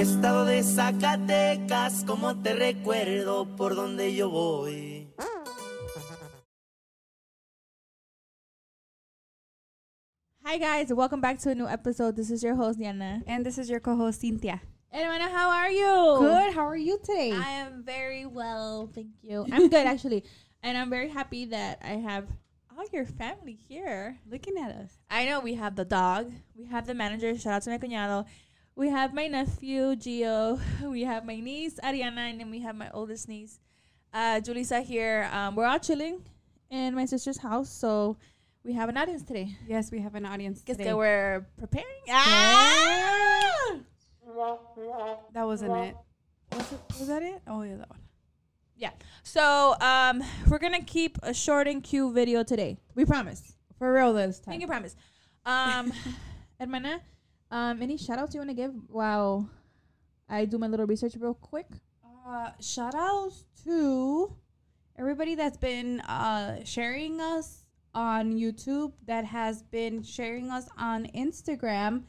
Estado de Zacatecas, como te recuerdo por donde yo voy. Hi guys, welcome back to a new episode. This is your host Diana. And this is your co-host Cynthia. And Amanda, how are you? Good. How are you today? I am very well, thank you. I'm good actually, and I'm very happy that I have all your family here. Looking at us. I know we have the dog, we have the manager. Shout out to my cuñado. We have my nephew Gio. We have my niece Ariana, and then we have my oldest niece, uh, Julissa here. Um, we're all chilling in my sister's house, so we have an audience today. Yes, we have an audience Guess today. that we're preparing. Ah! that wasn't it. Was, it. was that it? Oh yeah, that one. Yeah. So um, we're gonna keep a short and cute video today. We promise. For real this time. Thank you, promise. Um, Hermana, um, any shout outs you want to give while I do my little research real quick? Uh, shout outs to everybody that's been uh, sharing us on YouTube, that has been sharing us on Instagram,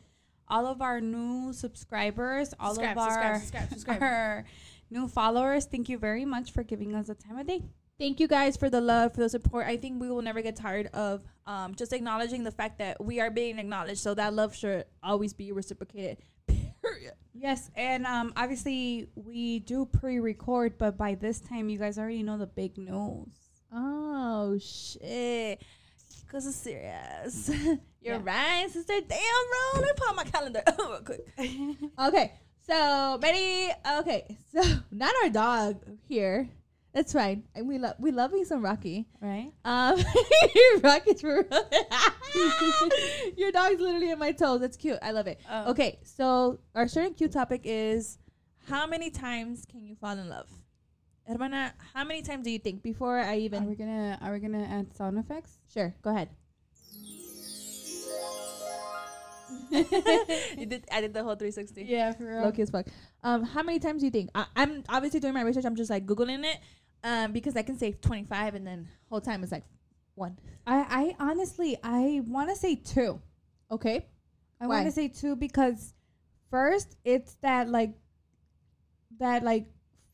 all of our new subscribers, all Subscribe, of subscribe, our, subscribe, subscribe. our new followers. Thank you very much for giving us the time of day. Thank you guys for the love, for the support. I think we will never get tired of um, just acknowledging the fact that we are being acknowledged. So that love should always be reciprocated. Period. Yes, and um, obviously we do pre-record, but by this time you guys already know the big news. Oh shit. Cause it's serious. You're Yeah. right, sister. Damn, bro. Let me put on my calendar real quick. Okay. So ready? Okay. So not our dog here. That's right. And we love we love me some Rocky. right? Um Rocky's for Your dog's literally in my toes. That's cute. I love it. Oh. Okay, so our certain cute topic is how many times can you fall in love? Hermana, how many times do you think before I even Are we gonna Are we gonna add sound effects? Sure, go ahead. you did I did the whole 360. Yeah, for real. Low key as fuck. Um, how many times do you think? I, I'm obviously doing my research. I'm just like googling it, um, because I can say 25 and then whole time is like one. I I honestly I want to say two. Okay. I want to say two because first it's that like that like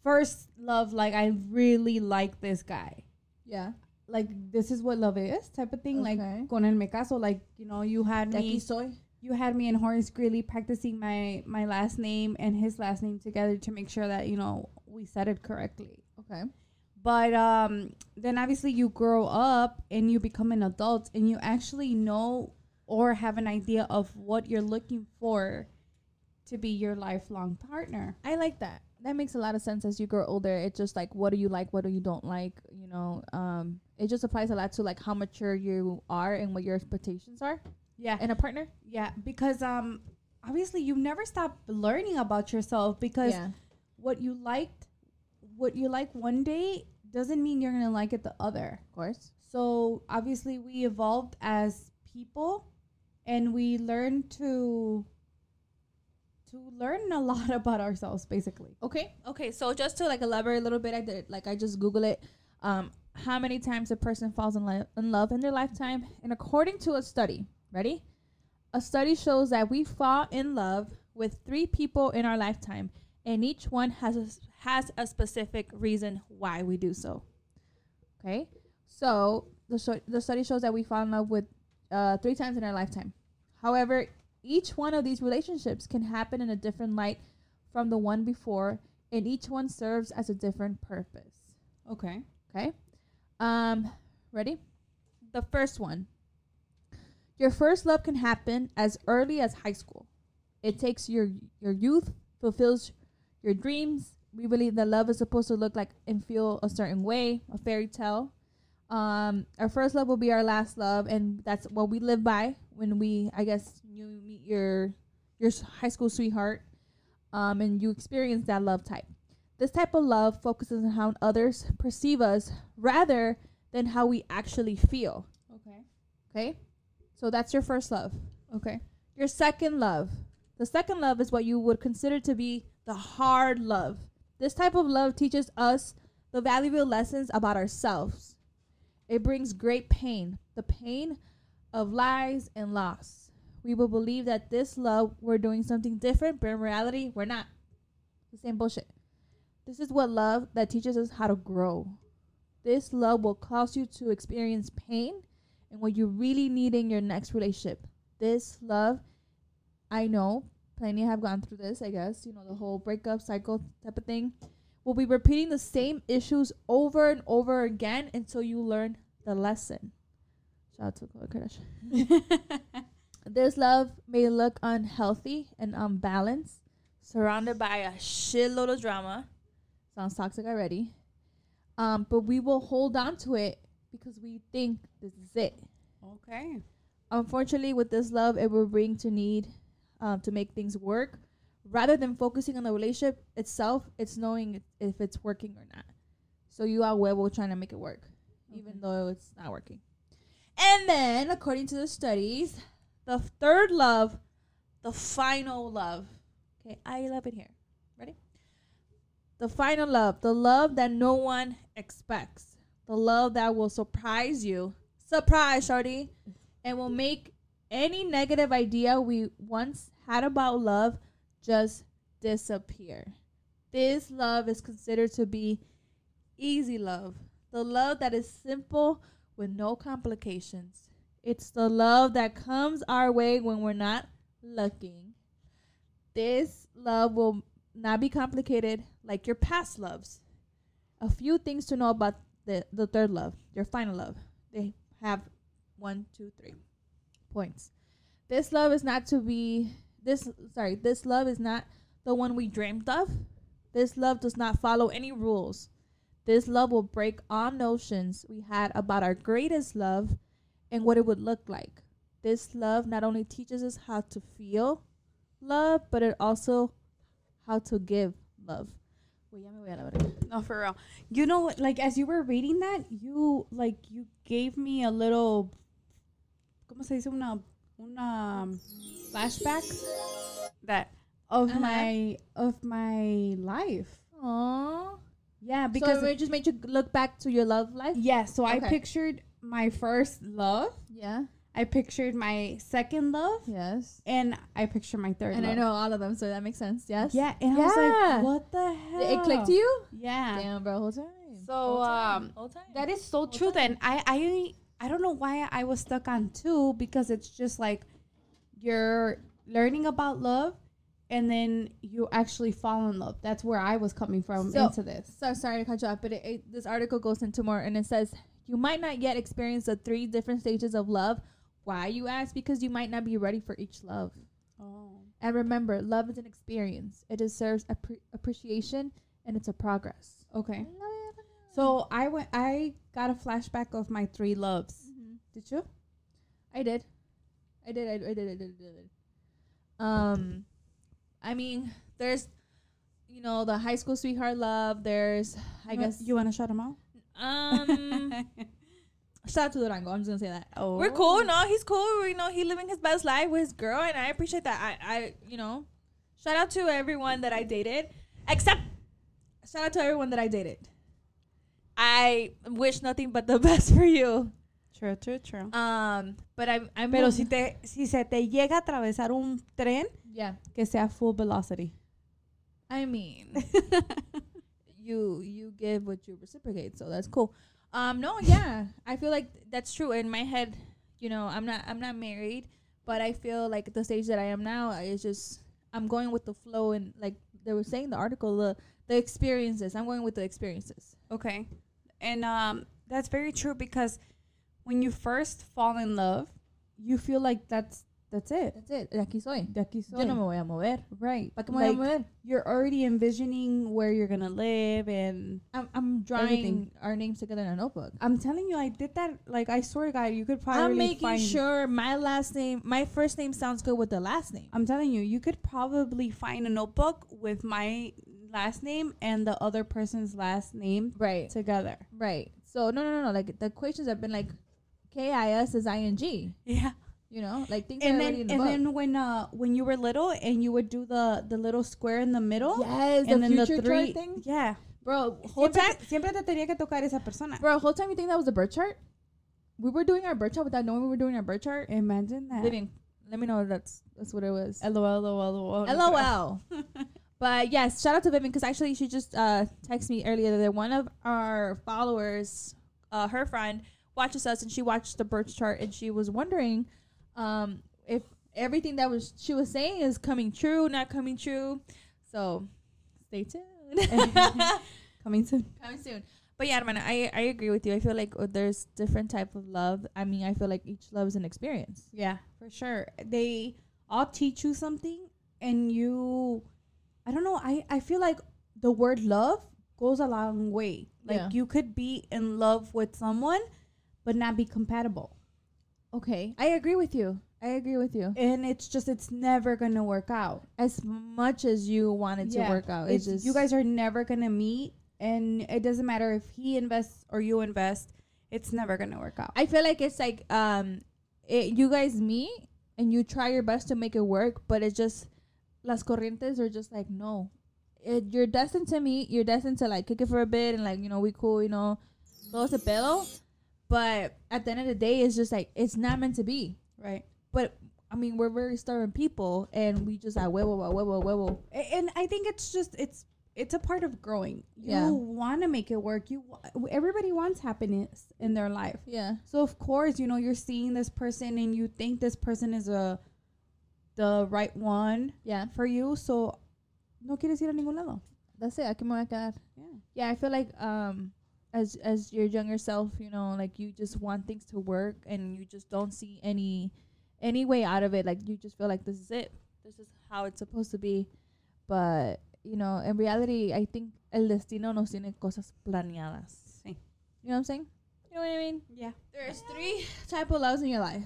first love like I really like this guy. Yeah. Like this is what love is type of thing. Okay. Like con el me caso like you know you had De me soy. you had me and Horace Greeley practicing my my last name and his last name together to make sure that you know we said it correctly. Okay. But um, then obviously you grow up and you become an adult and you actually know or have an idea of what you're looking for to be your lifelong partner. I like that. That makes a lot of sense as you grow older. It's just like what do you like, what do you don't like, you know. Um it just applies a lot to like how mature you are and what your expectations are Yeah. in a partner. Yeah, because um obviously you never stop learning about yourself because yeah. what you liked what you like one day doesn't mean you're to like it the other. Of course. So obviously we evolved as people and we learned to to learn a lot about ourselves basically. Okay. Okay. So just to like elaborate a little bit, I did like I just Google it. Um, how many times a person falls in, li- in love in their lifetime? And according to a study, ready? A study shows that we fall in love with three people in our lifetime, and each one has a, has a specific reason why we do so. Okay. So the sh- the study shows that we fall in love with uh, three times in our lifetime. However, each one of these relationships can happen in a different light from the one before, and each one serves as a different purpose. Okay. Okay. Um, ready? The first one. Your first love can happen as early as high school. It takes your your youth, fulfills your dreams. We believe that love is supposed to look like and feel a certain way, a fairy tale. Um, our first love will be our last love, and that's what we live by when we, I guess, you meet your your high school sweetheart, um, and you experience that love type. This type of love focuses on how others perceive us rather than how we actually feel. Okay. Okay? So that's your first love. Okay. Your second love. The second love is what you would consider to be the hard love. This type of love teaches us the valuable lessons about ourselves. It brings great pain, the pain of lies and loss. We will believe that this love we're doing something different, but in reality, we're not. The same bullshit. This is what love that teaches us how to grow. This love will cause you to experience pain and what you really need in your next relationship. This love, I know, plenty have gone through this, I guess, you know, the whole breakup cycle type of thing. Will be repeating the same issues over and over again until you learn the lesson. Shout out to Khloe Kardashian. This love may look unhealthy and unbalanced, surrounded by a shitload of drama. Sounds toxic already. Um, but we will hold on to it because we think this is it. okay. Unfortunately, with this love, it will bring to need um, to make things work. Rather than focusing on the relationship itself, it's knowing if it's working or not. So you are huevo trying to make it work, even though it's not working. And then, according to the studies, the third love, the final love. Okay, I love it here. Ready? The final love, the love that no one expects, the love that will surprise you. Surprise, shorty, and will make any negative idea we once had about love just disappear. This love is considered to be easy love, the love that is simple with no complications. It's the love that comes our way when we're not looking. This love will not be complicated like your past loves. A few things to know about the, the third love, your final love. They have one, two, three points. This love is not to be this sorry, this love is not the one we dreamed of. This love does not follow any rules. This love will break all notions we had about our greatest love and what it would look like. This love not only teaches us how to feel love, but it also how to give love. No, for real. You know, like as you were reading that, you like you gave me a little, ¿cómo se dice una una um, flashback that of Uh-huh. my of my life. Aww. Yeah, Because so it just made you look back to your love life. yeah. So I pictured my first love. Yeah. I pictured my second love, Yes. and I picture my third. And I love. know all of them, so that makes sense. Yes. Yeah, and I was Yeah. like, what the hell? It clicked to you? Yeah. Damn, bro. Whole time. So, Whole time. um, Whole time. That is so Whole true. time. Then I I I don't know why I was stuck on two because it's just like you're learning about love, and then you actually fall in love. That's where I was coming from So- into this. So sorry to cut you off, but it, it, this article goes into more, and it says you might not yet experience the three different stages of love. Why you ask? Because you might not be ready for each love. Oh. And remember, love is an experience. It deserves appre- appreciation, and it's a progress. Okay. So I went. I got a flashback of my three loves. Did you? I did. I did. I, I did. I did. I did. Um, I mean, there's, you know, the high school sweetheart love. There's, I You guess, you want to shut them out. um, shout out to Durango. I'm just gonna say that. oh, We're cool. No, he's cool. You know, he living his best life with his girl, and I appreciate that. I, I, you know, shout out to everyone that I dated, except shout out to everyone that I dated. I wish nothing but the best for you. True, true, true. Um, but I'm, I'm. Pero si te si se te llega a atravesar un tren yeah, que sea full velocity. I mean, you you give what you reciprocate, so that's cool. Um, no, yeah, I feel like that's true. In my head, you know, I'm not I'm not married, but I feel like at the stage that I am now, it's just I'm going with the flow and like they were saying in the article, the the experiences. I'm going with the experiences. Okay. And um that's very true because when you first fall in love, you feel like that's that's it. That's it. De aquí soy. De aquí soy. Yo no me voy a mover. Right. ¿Para qué me voy a mover? you're already envisioning where you're gonna live and I'm, I'm drawing Everything. our names together in a notebook. I'm telling you I did that like I swear to God you could probably I'm making sure my last name, my first name sounds good with the last name. I'm telling you, you could probably find a notebook with my last name and the other person's last name Right. together. Right. So no, no, no, no. Like the equations have been like K I S is I N G. Yeah. You know, like things And then the and book. then when uh when you were little and you would do the the little square in the middle yes, and the then future the three thing, yeah bro. Whole siempre, time, siempre te tenía que tocar esa persona bro. Whole time you think that was the birth chart? We were doing our birth chart without knowing we were doing our birth chart. imagine that Living. Let me know if that's that's what it was. LOL LOL LOL LOL. But yes, shout out to Vivian because actually she just uh texted me earlier that one of our followers, uh, her friend watches us and she watched the birth chart and she was wondering, um, if everything that was she was saying is coming true, not coming true. So stay tuned. Coming soon. coming soon. But yeah, man, I I agree with you. I feel like uh, there's different type of love. I mean, I feel like each love is an experience. Yeah, for sure. They all teach you something, and you, I don't know. I I feel like the word love goes a long way. Like Yeah. you could be in love with someone, but not be compatible, Okay, I agree with you. I agree with you. and it's just it's never gonna work out. As much as you want it to work out, it's, It's, just you guys are never gonna meet, and it doesn't matter if he invests or you invest. It's never gonna work out. I feel like it's like um, it, you guys meet and you try your best to make it work, but it just las corrientes are just like no, it, you're destined to meet. You're destined to like kick it for a bit and like you know we cool, you know, todo ese pedo. But at the end of the day, it's just like it's not meant to be. right. But I mean, we're very stubborn people, and we just like huevo, ah, a ah, huevo. A- and I think it's just it's it's a part of growing. You Yeah. want to make it work. You everybody wants happiness in their life. Yeah, So of course, you know, you're seeing this person and you think this person is a the right one yeah. for you. So no quieres ir a ningún lado. That's it. Aquí me voy a quedar. Yeah. Yeah, I feel like um as as your younger self, you know, like you just want things to work and you just don't see any any way out of it. Like you just feel like this is it. This is how it's supposed to be. But, you know, in reality, I think el destino nos tiene cosas planeadas. Sí. You know what I'm saying? You know what I mean? Yeah. There's three type of loves in your life.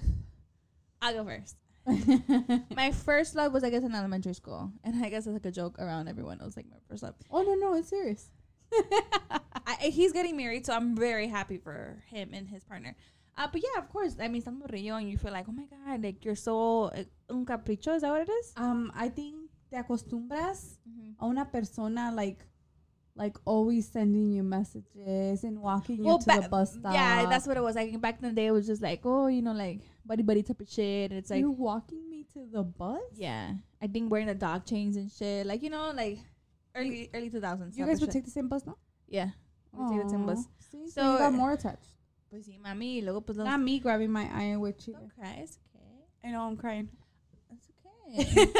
I'll go first. my first love was I guess in elementary school. And I guess it's like a joke around everyone. It was like my first love. oh no no, it's serious. I, he's getting married, so I'm very happy for him and his partner. Uh, but yeah, of course. I mean, río and you feel like, oh my god, like you're so uh, un capricho. Is that what it is? Um, I think te acostumbras a una persona like like always sending you messages and walking you Well, to ba- the bus stop. Yeah, that's what it was. Like back in the day, it was just like, oh, you know, like buddy buddy type of shit. And it's like, you're walking me to the bus. yeah, I think wearing the dog chains and shit. Like you know, like early early 2000s. You guys would shit. take the same bus, no? yeah. We take the same bus. See, so, So, you got more attached. Pues sí, mami. y Luego pues los. Not me grabbing my iron with you. Don't cry. It's okay. I know I'm crying. It's okay.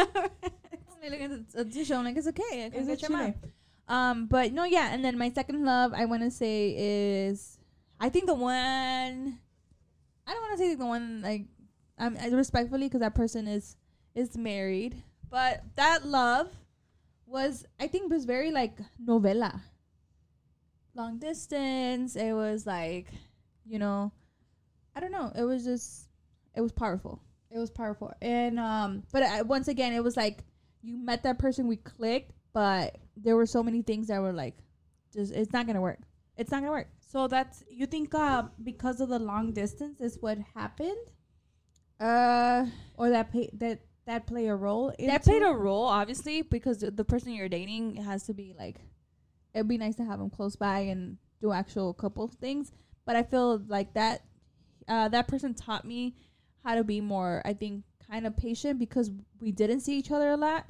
I'm looking at the- show. I'm like, it's okay. I can get your. Um, but no, yeah. And then my second love, I want to say is, I think the one. I don't want to say the one like, um, I- respectfully because that person is is married, but that love was I think was very like novela. Long distance. It was like, you know, I don't know. It was just, it was powerful. It was powerful. And um But uh, once again, it was like you met that person, we clicked, but there were so many things that were like, just it's not gonna work. It's not gonna work. So that's you think uh because of the long distance is what happened Uh, or that pay, that that play a role that played a role, obviously, because the, the person you're dating has to be like, it'd be nice to have them close by and do actual couple things. But I feel like that, uh, that person taught me how to be more, I think, kind of patient because we didn't see each other a lot.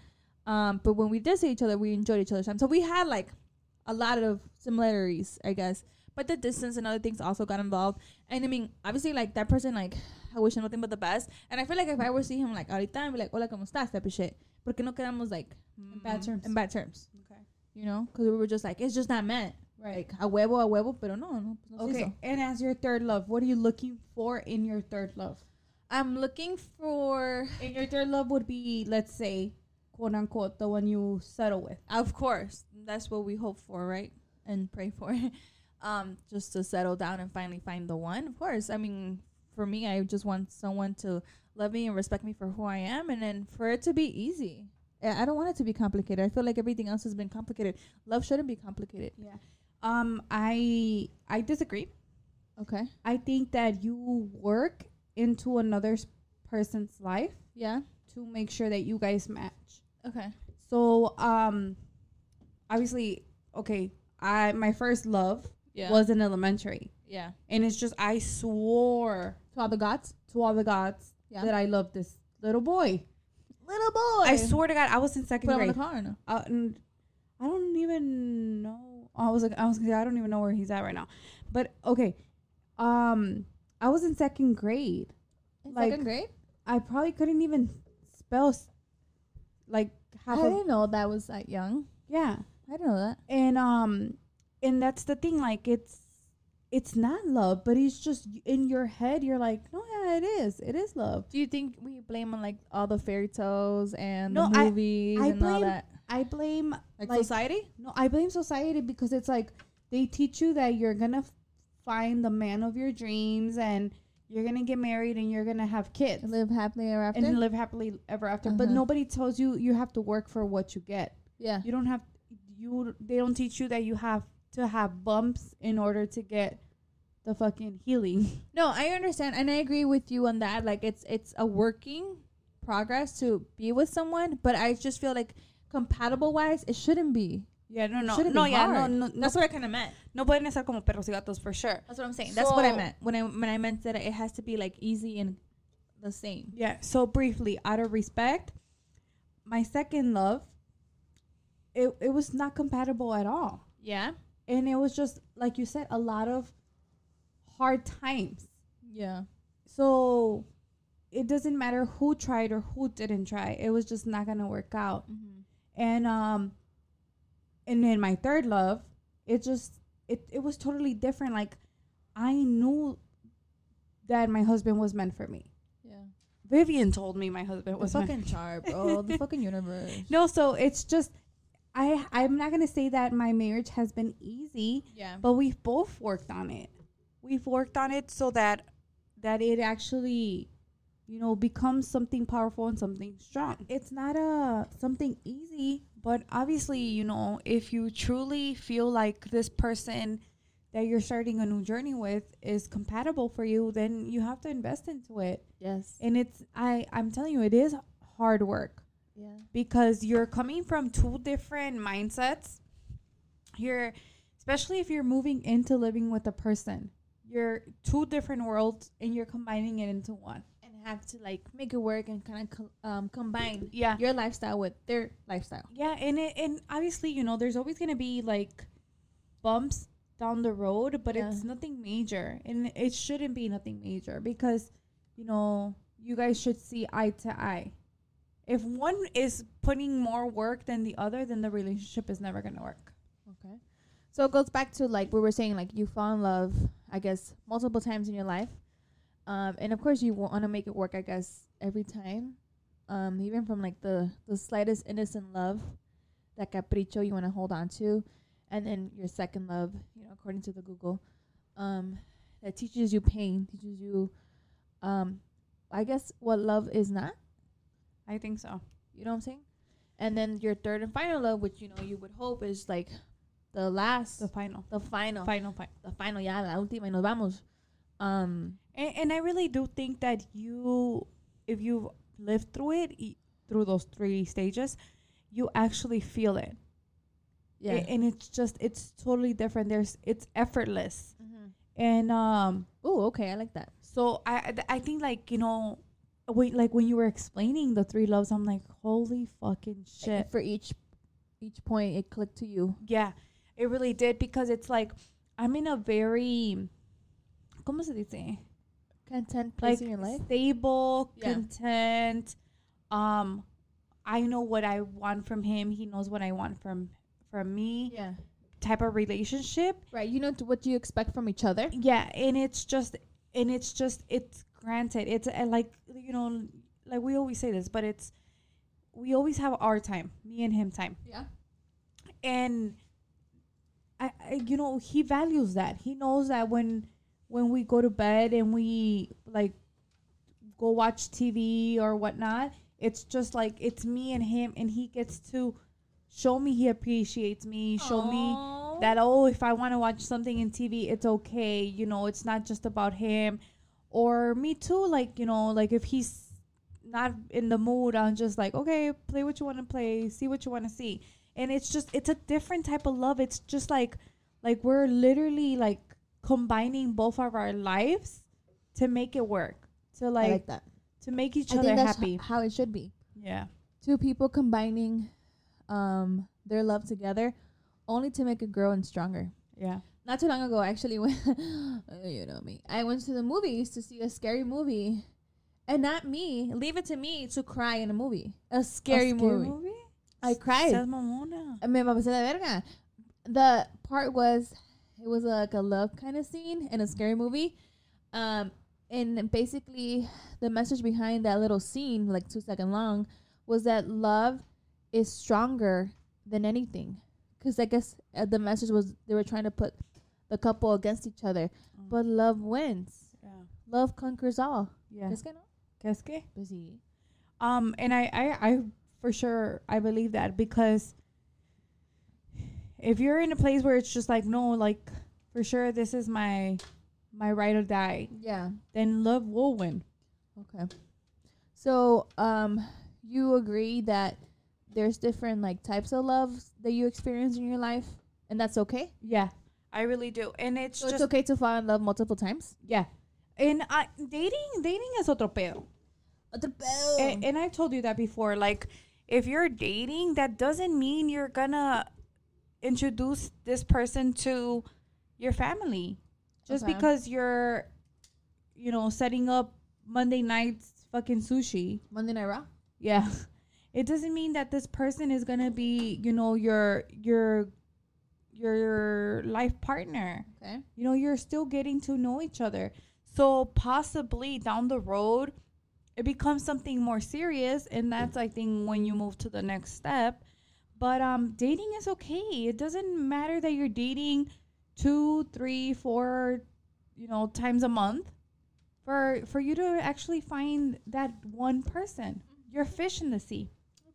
Um, but when we did see each other, we enjoyed each other's time. So we had like a lot of similarities, I guess. But the distance and other things also got involved. And I mean, obviously, like that person, like I wish him nothing but the best. And I feel like if I were to see him like ahorita, I'd be like, hola, ¿cómo estás? Type of shit. Porque no quedamos like In bad mm, terms. In bad terms. Okay. You know, because we were just like, it's just not meant. Right. Like a huevo, a huevo, pero no, no. pues no Okay. And as your third love, what are you looking for in your third love? I'm looking for, And your third love would be, let's say, quote unquote, the one you settle with. of course, that's what we hope for, right? And pray for. um, just to settle down and finally find the one. Of course. I mean, for me, I just want someone to love me and respect me for who I am, and then for it to be easy. I don't want it to be complicated. I feel like everything else has been complicated. Love shouldn't be complicated. Yeah. Um, I I disagree. Okay. I think that you work into another person's life Yeah. to make sure that you guys match. Okay. So, um, obviously, okay, I my first love Yeah. was in elementary, yeah. and it's just I swore To all the gods. to all the gods Yeah. that I loved this little boy. little boy. I swear to God, I was in second Put him in grade. the car. No? Uh, and I don't even know. I was like, I was I don't even know where he's at right now. But okay, um, I was in second grade. In Like, second grade. I probably couldn't even spell like I half didn't know that was that young. yeah. I didn't know that. And um, and that's the thing. Like it's it's not love, but it's just in your head. You're like, no, yeah, it is. It is love. Do you think we blame on like all the fairy tales and No, the I- movies I and all blame- that? I blame Like, like- society? No, I blame society because it's like they teach you that you're gonna f- find the man of your dreams and you're gonna get married and you're gonna have kids Live happily ever after. and live happily ever after. But Uh-huh. nobody tells you you have to work for what you get. yeah. You don't have you. They don't teach you that you have to have bumps in order to get the fucking healing. No, I understand and I agree with you on that. Like it's it's a working progress to be with someone, but I just feel like compatible wise, it shouldn't be. Yeah, no, no, no, yeah, no, no, no, That's what I kind of meant. no pueden estar como perros y gatos for sure. That's what I'm saying. That's what I meant when I when I meant that it has to be like easy and the same. Yeah. So briefly, out of respect, my second love, it it was not compatible at all, Yeah. And it was just like you said, a lot of hard times. Yeah. So it doesn't matter who tried or who didn't try. It was just not gonna work out. Mm-hmm. And um, and then my third love, it just it it was totally different. Like I knew that my husband was meant for me. Yeah. Vivian told me my husband The was meant fucking char, bro. the fucking universe. No, so it's just I I'm not gonna say that my marriage has been easy, Yeah. but we've both worked on it. We've worked on it so that that it actually, you know, becomes something powerful and something strong. It's not a something easy, but obviously, you know, if you truly feel like this person that you're starting a new journey with is compatible for you, then you have to invest into it. Yes. And it's I I'm telling you, it is hard work Yeah. because you're coming from two different mindsets. You're, especially if you're moving into living with a person, you're two different worlds and you're combining it into one. And have to like make it work and kind of co- um combine Yeah. your lifestyle with their lifestyle. Yeah, and it, and obviously, you know, there's always gonna be like bumps down the road, but it's nothing major, and it shouldn't be nothing major because, you know, you guys should see eye to eye. If one is putting more work than the other, then the relationship is never gonna work. Okay. So it goes back to like we were saying, like you fall in love, I guess, multiple times in your life. Um, and of course you want to make it work, I guess, every time. Um, even from like the the slightest innocent love, that capricho you want to hold on to, and then your second love, you know, according to the Google, um, that teaches you pain, teaches you, um, I guess what love is not. I think so. You know what I'm saying? And then your third and final love, which you know you would hope is like the last, The final, the final, final, final. the final, ya la última y nos vamos. Um, And, and I really do think that you, if you've lived through it, through those three stages, you actually feel it. yeah. A- and it's just it's totally different there's it's effortless mm-hmm. and um Oh, okay, I like that. so i I- i think like you know wait like when you were explaining the three loves i'm like holy fucking shit For each, each point, it clicked to you. yeah it really did because it's like i'm in a very como se dice Content place like in your life. stable Yeah. content um i know what i want from him he knows what i want from from me Yeah. type of relationship Right. You know what you expect from each other. yeah and it's just and it's just it's granted it's uh, like you know like we always say this but it's we always have our time me and him time. Yeah. and I, I you know he values that. He knows that when when we go to bed and we like go watch tv or whatnot it's just like it's me and him and he gets to show me he appreciates me show me that oh if i want to watch something in tv it's okay you know it's not just about him or me too like you know like if he's not in the mood i'm just like okay play what you want to play see what you want to see and it's just it's a different type of love it's just like like we're literally like combining both of our lives to make it work to like, like that. to make each I other happy h- how it should be. yeah two people combining um their love together only to make it grow and stronger. Yeah. Not too long ago, I actually went. you know me. I went to the movies to see a scary movie, and not me. Leave it to me to cry in a movie. A scary, movie. I cried. Me pasé de verga. The part was, it was like a love kind of scene in a scary movie. Um, and basically, the message behind that little scene, like two second long, was that love is stronger than anything. Because I guess uh, the message was they were trying to put the couple against each other, Mm. but love wins. Yeah. Love conquers all. Yeah. ¿Es que no? ¿Qué que? Pues sí. Um, and I, I, I for sure I believe that because if you're in a place where it's just like no, like for sure this is my my right or die, Yeah. then love will win. Okay. So, um, you agree that there's different like types of love that you experience in your life, and that's okay. Yeah, I really do, and it's So just it's okay to fall in love multiple times. yeah. And I, dating, dating is otro pedo. And, and I've told you that before. Like, if you're dating, that doesn't mean you're gonna introduce this person to your family. Just Okay. because you're, you know, setting up Monday nights fucking sushi. Monday Night Raw. Yeah. It doesn't mean that this person is gonna be, you know, your your your life partner. Okay. You know, you're still getting to know each other. So possibly down the road, it becomes something more serious, and that's I think when you move to the next step. But um, dating is okay. It doesn't matter that you're dating two, three, four, you know, times a month. For for you to actually find that one person, You're fish in the sea.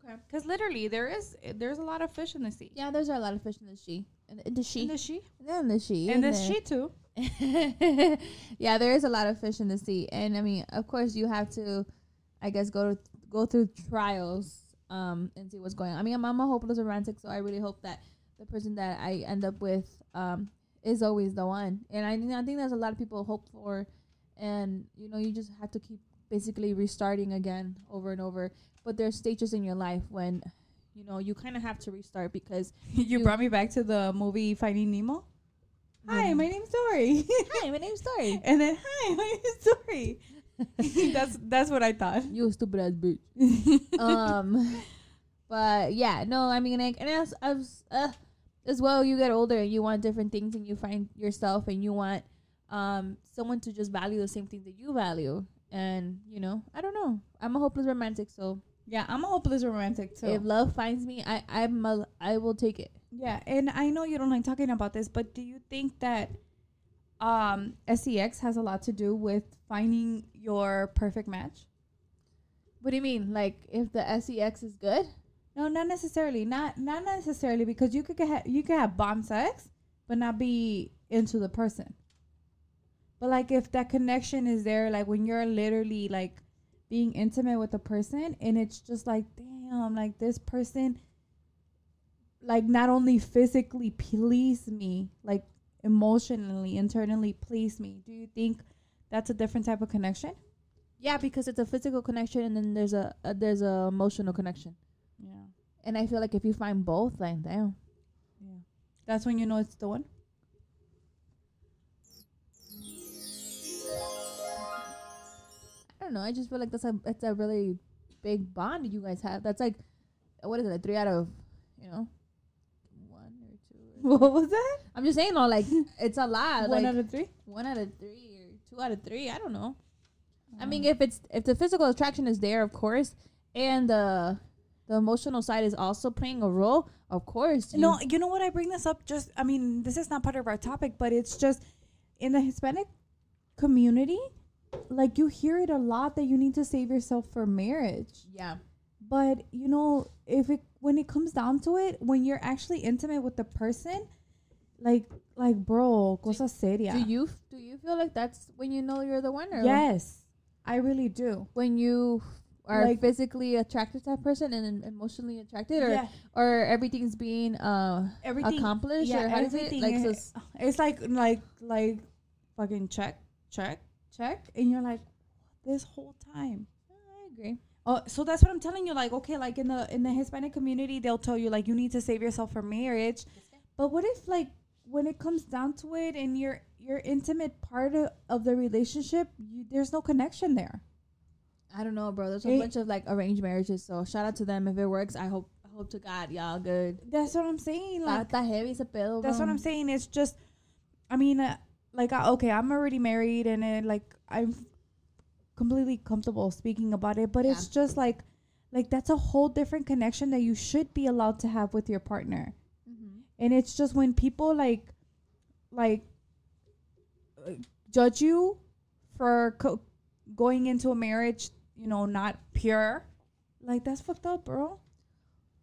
Okay. Because literally, there is there's a lot of fish in the sea. Yeah, there's a lot of fish in the sea. In, in the sea. In the sea, Yeah, in the sea. and in the sea too. yeah, there is a lot of fish in the sea, and I mean, of course, you have to, I guess, go to go through trials, um, and see what's going on. I mean, I'm, I'm a hopeless romantic, so I really hope that the person that I end up with, um, is always the one. And I think I think there's a lot of people hope for, and you know, you just have to keep basically restarting again over and over. But there's stages in your life when, you know, you kind of have to restart because you, You- brought me back to the movie Finding Nemo. Hi, my name's Dory. hi, my name's Dory. and then hi, my name's Dory. that's that's what I thought. You stupid ass bitch. um, but yeah, no, I mean, like, and as as uh, as well, you get older and you want different things, and you find yourself, and you want um someone to just value the same things that you value, and you know, I don't know. I'm a hopeless romantic, so yeah, I'm a hopeless romantic too. if love finds me, I I'm a, I will take it. yeah, and I know you don't like talking about this, but do you think that um SEX has a lot to do with finding your perfect match? What do you mean? Like, if the sex is good? No, not necessarily. Not not necessarily because you could get you could have bomb sex, but not be into the person. But like if that connection is there, like when you're literally like being intimate with a person, and it's just like, damn, like this person, like not only physically please me, like emotionally, internally please me. Do you think that's a different type of connection? Yeah, because it's a physical connection, and then there's a, a there's a emotional connection. Yeah, And I feel like if you find both, like damn. yeah. That's when you know it's the one. Don't know. I just feel like that's a it's a really big bond you guys have. That's like what is it? Like three out of you know one or two. Or What was that? I'm just saying, though, like it's a lot. One like out of three. one out of three or two out of three. I don't know. I mean, um. if it's if the physical attraction is there, of course, and the the emotional side is also playing a role, of course. you- No, you know what? I bring this up just, I mean, this is not part of our topic, but it's just in the Hispanic community, like you hear it a lot that you need to save yourself for marriage. yeah. But, you know, if it, when it comes down to it, when you're actually intimate with the person, like, like, bro, cosa seria. Do you do you feel like that's when you know you're the winner? Yes, I really do. when you are Like- physically attracted to that person and emotionally attracted, or yeah, or everything's being uh everything. accomplished, yeah, or how is it? everything Like so It's like like like fucking check, check, check, and you're like, this whole time. I agree. Oh, so that's what I'm telling you. Like, okay, like in the in the Hispanic community, they'll tell you like you need to save yourself for marriage. But what if like when it comes down to it, and your your intimate part of, of the relationship, you, there's no connection there. I don't know, bro. There's a Hey. bunch of like arranged marriages, so shout out to them if it works. I hope I hope to God y'all good. That's what I'm saying. Like heavy that's what I'm saying. It's just, I mean, uh, like uh, okay, I'm already married, and it, like I'm completely comfortable speaking about it. But Yeah. it's just like, like that's a whole different connection that you should be allowed to have with your partner. Mhm. and it's just when people like like uh, judge you for co- going into a marriage you know not pure like that's fucked up bro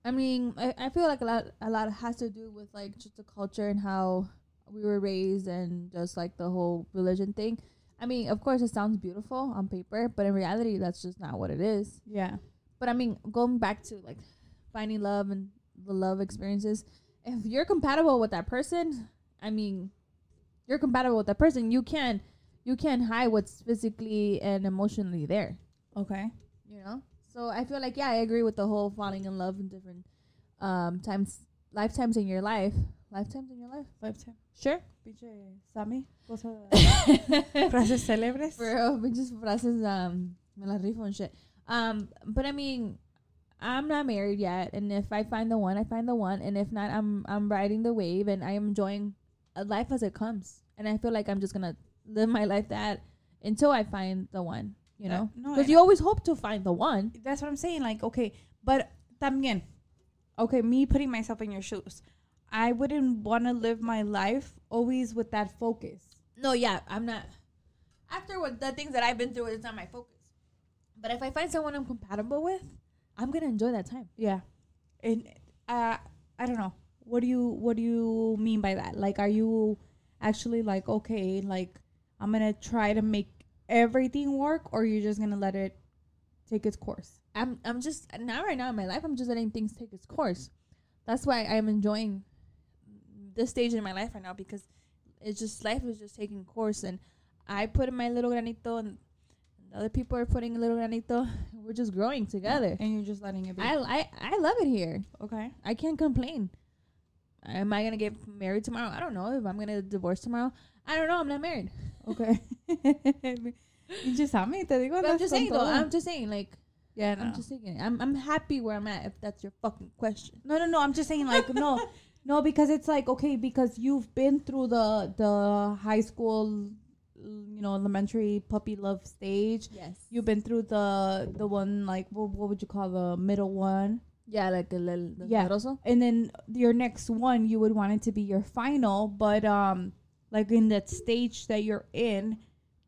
I mean, I, I feel like a lot a lot has to do with like just the culture and how we were raised and just like the whole religion thing. I mean, of course, it sounds beautiful on paper, but in reality, that's just not what it is. yeah But I mean, going back to like finding love and the love experiences, if you're compatible with that person, I mean, you're compatible with that person. You can you can hide what's physically and emotionally there. okay You know. So I feel like yeah, I agree with the whole falling in love in different um times, lifetimes in your life, lifetimes in your life. lifetime Sure. pinche Sammy frases célebres Bro, just frases um me la rifo and shit. Um, but I mean, I'm not married yet, and if I find the one, I find the one, and if not, I'm I'm riding the wave, and I am enjoying uh, life as it comes, and I feel like I'm just gonna live my life that until I find the one, you Uh, know, no, because I- you always hope to find the one. that's what I'm saying. Like, okay, but también, okay, me putting myself in your shoes, I wouldn't want to live my life always with that focus. No, yeah, I'm not. After what the things that I've been through, it's not my focus. But if I find someone I'm compatible with, I'm gonna enjoy that time. Yeah, and uh, I don't know. What do you What do you mean by that? Like, are you actually like okay, like I'm gonna try to make everything work, or you're just gonna let it take its course? I'm I'm just now right now in my life I'm just letting things take its course. That's why I'm enjoying this stage in my life right now because it's just life is just taking course and I put in my little granito and other people are putting a little granito we're just growing together. and you're just letting it be. I, I I love it here. okay. I can't complain. Am I gonna get married tomorrow? I don't know. If I'm gonna divorce tomorrow, I don't know. I'm not married. Okay. you just me. Te digo, I'm just saying though. I'm just saying like yeah, no. I'm just saying. I'm I'm happy where I'm at. If that's your fucking question. No, no, no. I'm just saying, like, no, no, because it's like okay, because you've been through the the high school, you know, elementary puppy love stage. Yes. You've been through the the one like what, what would you call the middle one, Yeah, like el, el, el Yeah. Rosso. and then your next one you would want it to be your final. But um, like in that stage that you're in,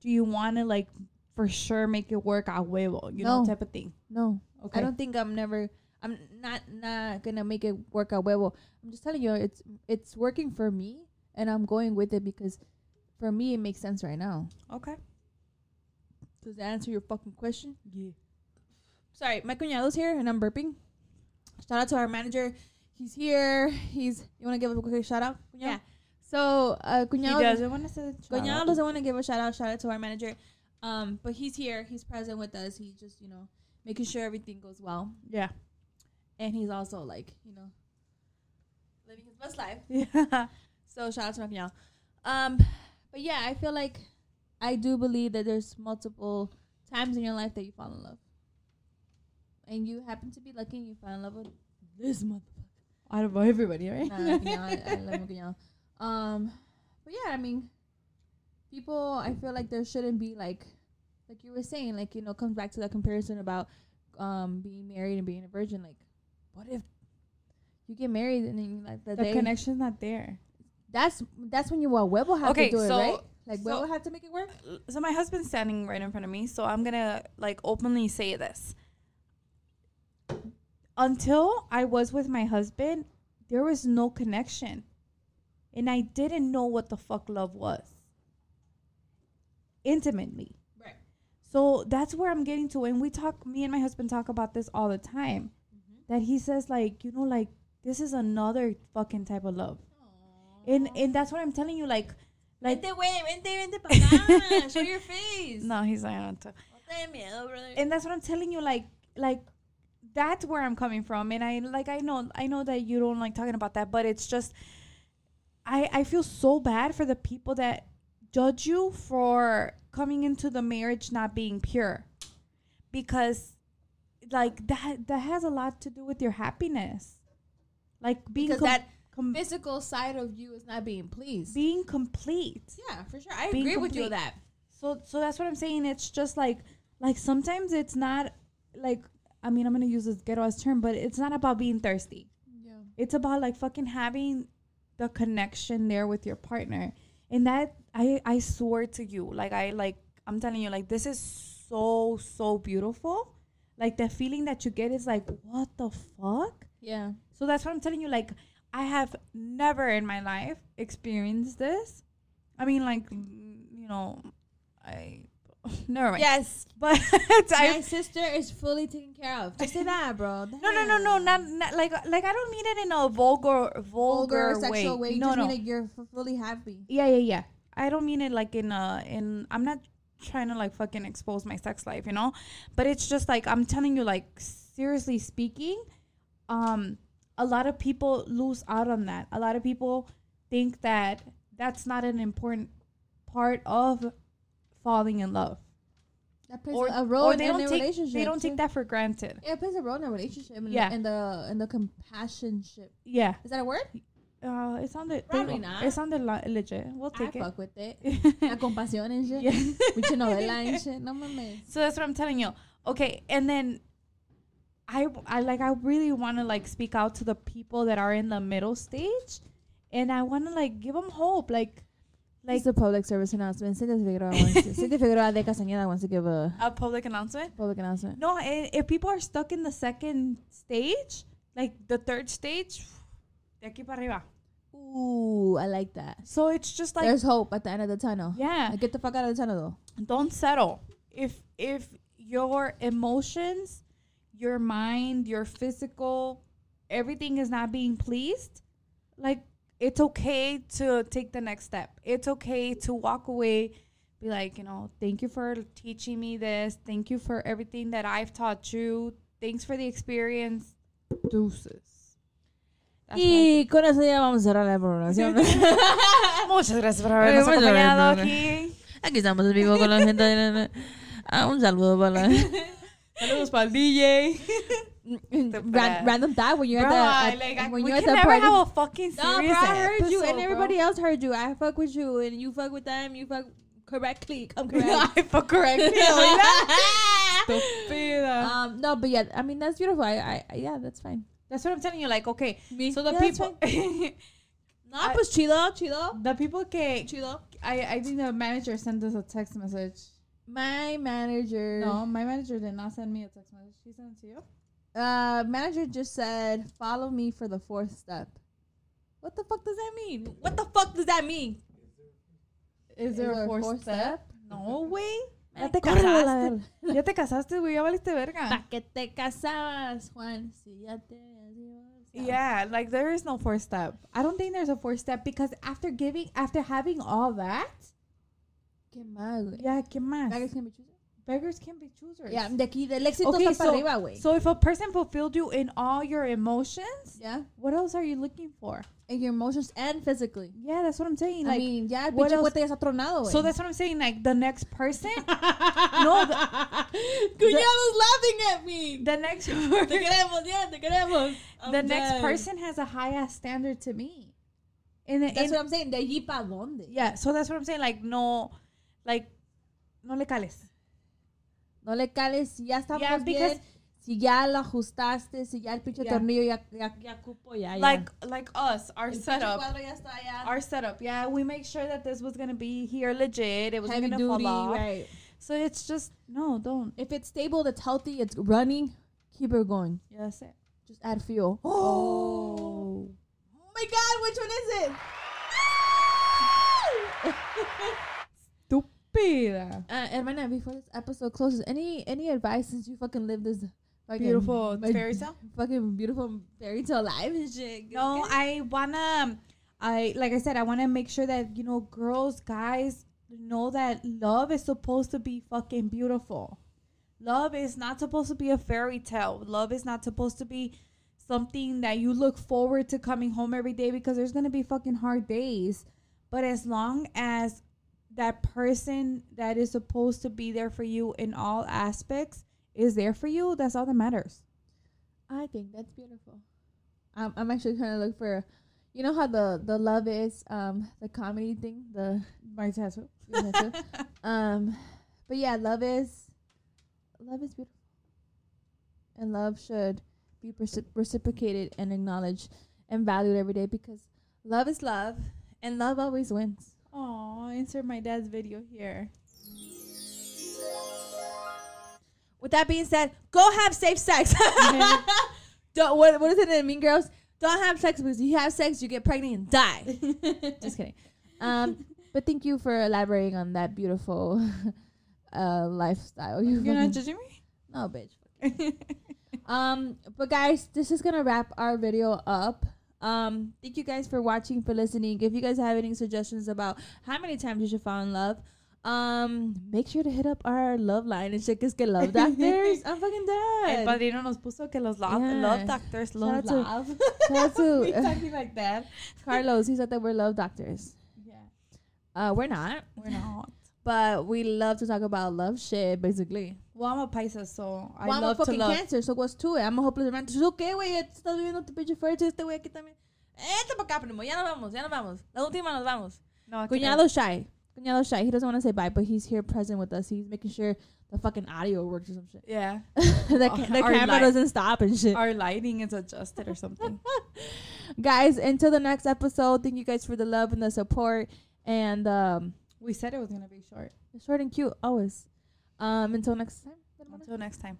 do you want to like for sure make it work a huevo, you know, type of thing? No, Okay. I don't think I'm never. I'm not not gonna make it work out well. I'm just telling you, it's it's working for me, and I'm going with it because for me it makes sense right now. Okay. Does that answer your fucking question? Yeah. Sorry, my cuñado's here and I'm burping. Shout out to our manager. He's here. He's. You want to give a quick shout out? Cuñado? Yeah. So, uh, He cuñado. doesn't want to doesn't want to give a shout out. Shout out to our manager. Um, but he's here. He's present with us. He's just you know making sure everything goes well. Yeah. And he's also like you know living his best life. Yeah. So shout out to my Um, but yeah, I feel like I do believe that there's multiple times in your life that you fall in love, and you happen to be lucky and you fall in love with this motherfucker. Out of everybody, right? Nah, I, I love. Um, but yeah, I mean, people. I feel like there shouldn't be like, like you were saying, like you know, comes back to that comparison about um being married and being a virgin. Like, what if you get married and then like the, the day connection's not there. that's that's when you uh, Huevo have Okay, to do it, right? Like so- Huevo have to make it work. So my husband's standing right in front of me, so I'm gonna like openly say this. Until I was with my husband, there was no connection. And I didn't know what the fuck love was. Intimately. Right. So that's where I'm getting to. And we talk, me and my husband talk about this all the time. That he says, like, you know, like, this is another fucking type of love. And and that's what I'm telling you, like, like, Vente, güey, vente, vente para. Show your face. no, he's not on to. No miedo, brother. and that's what I'm telling you. Like, like that's where I'm coming from, and I like I know I know that you don't like talking about that, but it's just I I feel so bad for the people that judge you for coming into the marriage not being pure, because like that that has a lot to do with your happiness, like being Because com- that com- physical side of you is not being pleased. being complete. yeah, for sure. I being agree with you complete. with that. So so that's what I'm saying. It's just like like sometimes it's not like I mean I'm gonna use this ghetto as term, but it's not about being thirsty. Yeah. It's about like fucking having the connection there with your partner. And that I I swear to you, like I like I'm telling you, like this is so so beautiful. Like the feeling that you get is like, what the fuck? Yeah. So that's what I'm telling you. Like, I have never in my life experienced this. I mean, like, you know, I never mind. Yes. but My sister is fully taken care of. Just say that, bro. no no no no not, not like uh, like I don't mean it in a vulgar vulgar, vulgar sexual way. You No no. mean like you're fully happy. yeah yeah yeah. I don't mean it like in a in. I'm not trying to like fucking expose my sex life, you know. But it's just like I'm telling you, like seriously speaking, um, a lot of people lose out on that. A lot of people think that that's not an important part of falling in love, That plays or a role in a relationship. they don't too. take that for granted. Yeah, it plays a role in a relationship. In Yeah. The, in the in the compassion ship. Yeah, Is that a word? Uh, it sounded Probably they- not. It sounded li- legit. We'll I take it. fuck with it. La compasión and shit. Yeah. Mucha novela and shit. No mames. So that's what I'm telling you. Okay, and then I I like I really want to like speak out to the people that are in the middle stage, and I want to like give them hope. Like Like the public service announcement. Cynthia Figueroa wants to, Cynthia Figueroa de Castañeda wants to give a a public announcement. public announcement. No, i- if people are stuck in the second stage, like the third stage, de aquí para arriba. Ooh, I like that. So it's just like There's hope at the end of the tunnel. yeah, Like, get the fuck out of the tunnel though. don't settle. If if your emotions, your mind, your physical, everything is not being pleased, like it's okay to take the next step. It's okay to walk away, be like, you know, thank you for teaching me this. Thank you for everything that I've taught you. Thanks for the experience. Deuces. That's what I Y con eso ya vamos a cerrar la programación. think. Muchas gracias por habernos Muchas gracias, acompañado Bruna. aquí. Aquí estamos en vivo con la gente. de- Ah, un saludo para la Saludos para el DJ. Ran- random thought when you're Bro, at I, the like, at, I, when we you're at can the never party. have a fucking serious No, bro, I heard you and everybody bro. else heard you. I fuck with you and you fuck with them. You fuck correctly. Come correct. I fuck correctly. Estúpida. um, no, but yeah, I mean that's beautiful. I, I, I yeah, that's fine. That's what I'm telling you. Like, okay, Me? so the Yeah, people, No, I- pues chido, chido, the people que chido. I, I think the manager sent us a text message. My manager. No, my manager did not send me a text message. She sent it to you. Uh, manager just said, "Follow me for the fourth step." What the fuck does that mean? What the fuck does that mean? Is there a fourth, step? No, güey. Ya te casaste. Ya te casaste, güey. Ya valiste verga. ¿Pa' qué te casabas, Juan? Si ya te? Yeah, like there is no fourth step. I don't think there's a fourth step because after giving, after having all that, Qué güey. yeah, ¿qué más? Beggars can be choosers. Beggars can't be choosers. Yeah, de aquí del éxito Okay, está para so, arriba, güey. so if a person fulfilled you in all your emotions, yeah, what else are you looking for? In your emotions and physically. Yeah, that's what I'm saying. I Like, mean, el what else? ya está so that's what I'm saying. Like the next person, no, the, Cuñado's laughing at me. the next, Te queremos, ya, te queremos. the I'm next dead. person has a high ass standard to me. And, That's and what I'm saying. De allí para dónde? yeah, so that's what I'm saying. Like no, like no le cales. No le cales si ya estamos Yeah, bien. Si ya lo ajustaste, si ya el pinche Yeah. tornillo ya, ya, ya cupo, ya, ya. Like like us, our El setup. ya está ya. Our setup, yeah, we make sure that this was gonna be here legit. It wasn't gonna duty, fall off. right. So it's just no, don't. If it's stable, it's healthy, it's running, keep it going. Yeah, that's it. Just add fuel. Oh. Oh my god, which one is it? Stupida. Uh, hermana, before this episode closes, any any advice since you fucking live this fucking Beautiful my- fairy tale? fucking beautiful fairy tale life and shit? No, I wanna. I like I said, I wanna make sure that you know, girls, guys know that love is supposed to be fucking beautiful. Love is not supposed to be a fairy tale. Love is not supposed to be something that you look forward to coming home every day because there's going to be fucking hard days. But as long as that person that is supposed to be there for you in all aspects is there for you, that's all that matters. I think that's beautiful. I'm, I'm actually trying to look for, you know how the the love is um the comedy thing the My tattoo. um, but yeah, love is love is beautiful, and love should be recip- reciprocated and acknowledged and valued every day because love is love, and love always wins. Oh, insert my dad's video here. With that being said, go have safe sex. Don't what what is it in Mean Girls? Don't have sex because you have sex, you get pregnant and die. Just kidding. Um, but thank you for elaborating on that beautiful uh lifestyle. You You're not judging me? no, bitch. Um, but guys, this is gonna wrap our video up. Um, thank you guys for watching, for listening. If you guys have any suggestions about how many times you should fall in love, um, make sure to hit up our love line and check us get love doctors. I'm fucking dead. El padrino nos puso que los love, Yeah. love doctors love Shout out to- love. Shout to, talking like that. Carlos. He said that we're love doctors. Yeah, Uh, we're not, we're not. but we love to talk about love shit, basically. Well, I'm a Pisces, so I well, I'm a love to fucking love. cancer, so what's to it? I'm a hopeless romantic. ¿qué, güey? Estás viviendo tu pinche fuerte este güey aquí también. Este para acá, primo. Ya nos vamos, ya nos vamos. La última nos vamos. No, Cuñado shy. Cuñado shy. He doesn't want to say bye, but he's here present with us. He's making sure the fucking audio works or some shit. Yeah, the ca- the camera light- doesn't stop and shit. our lighting is adjusted or something. guys, until the next episode, thank you guys for the love and the support. And um, we said it was gonna be short. short and cute always. Um, until next time. Until next time.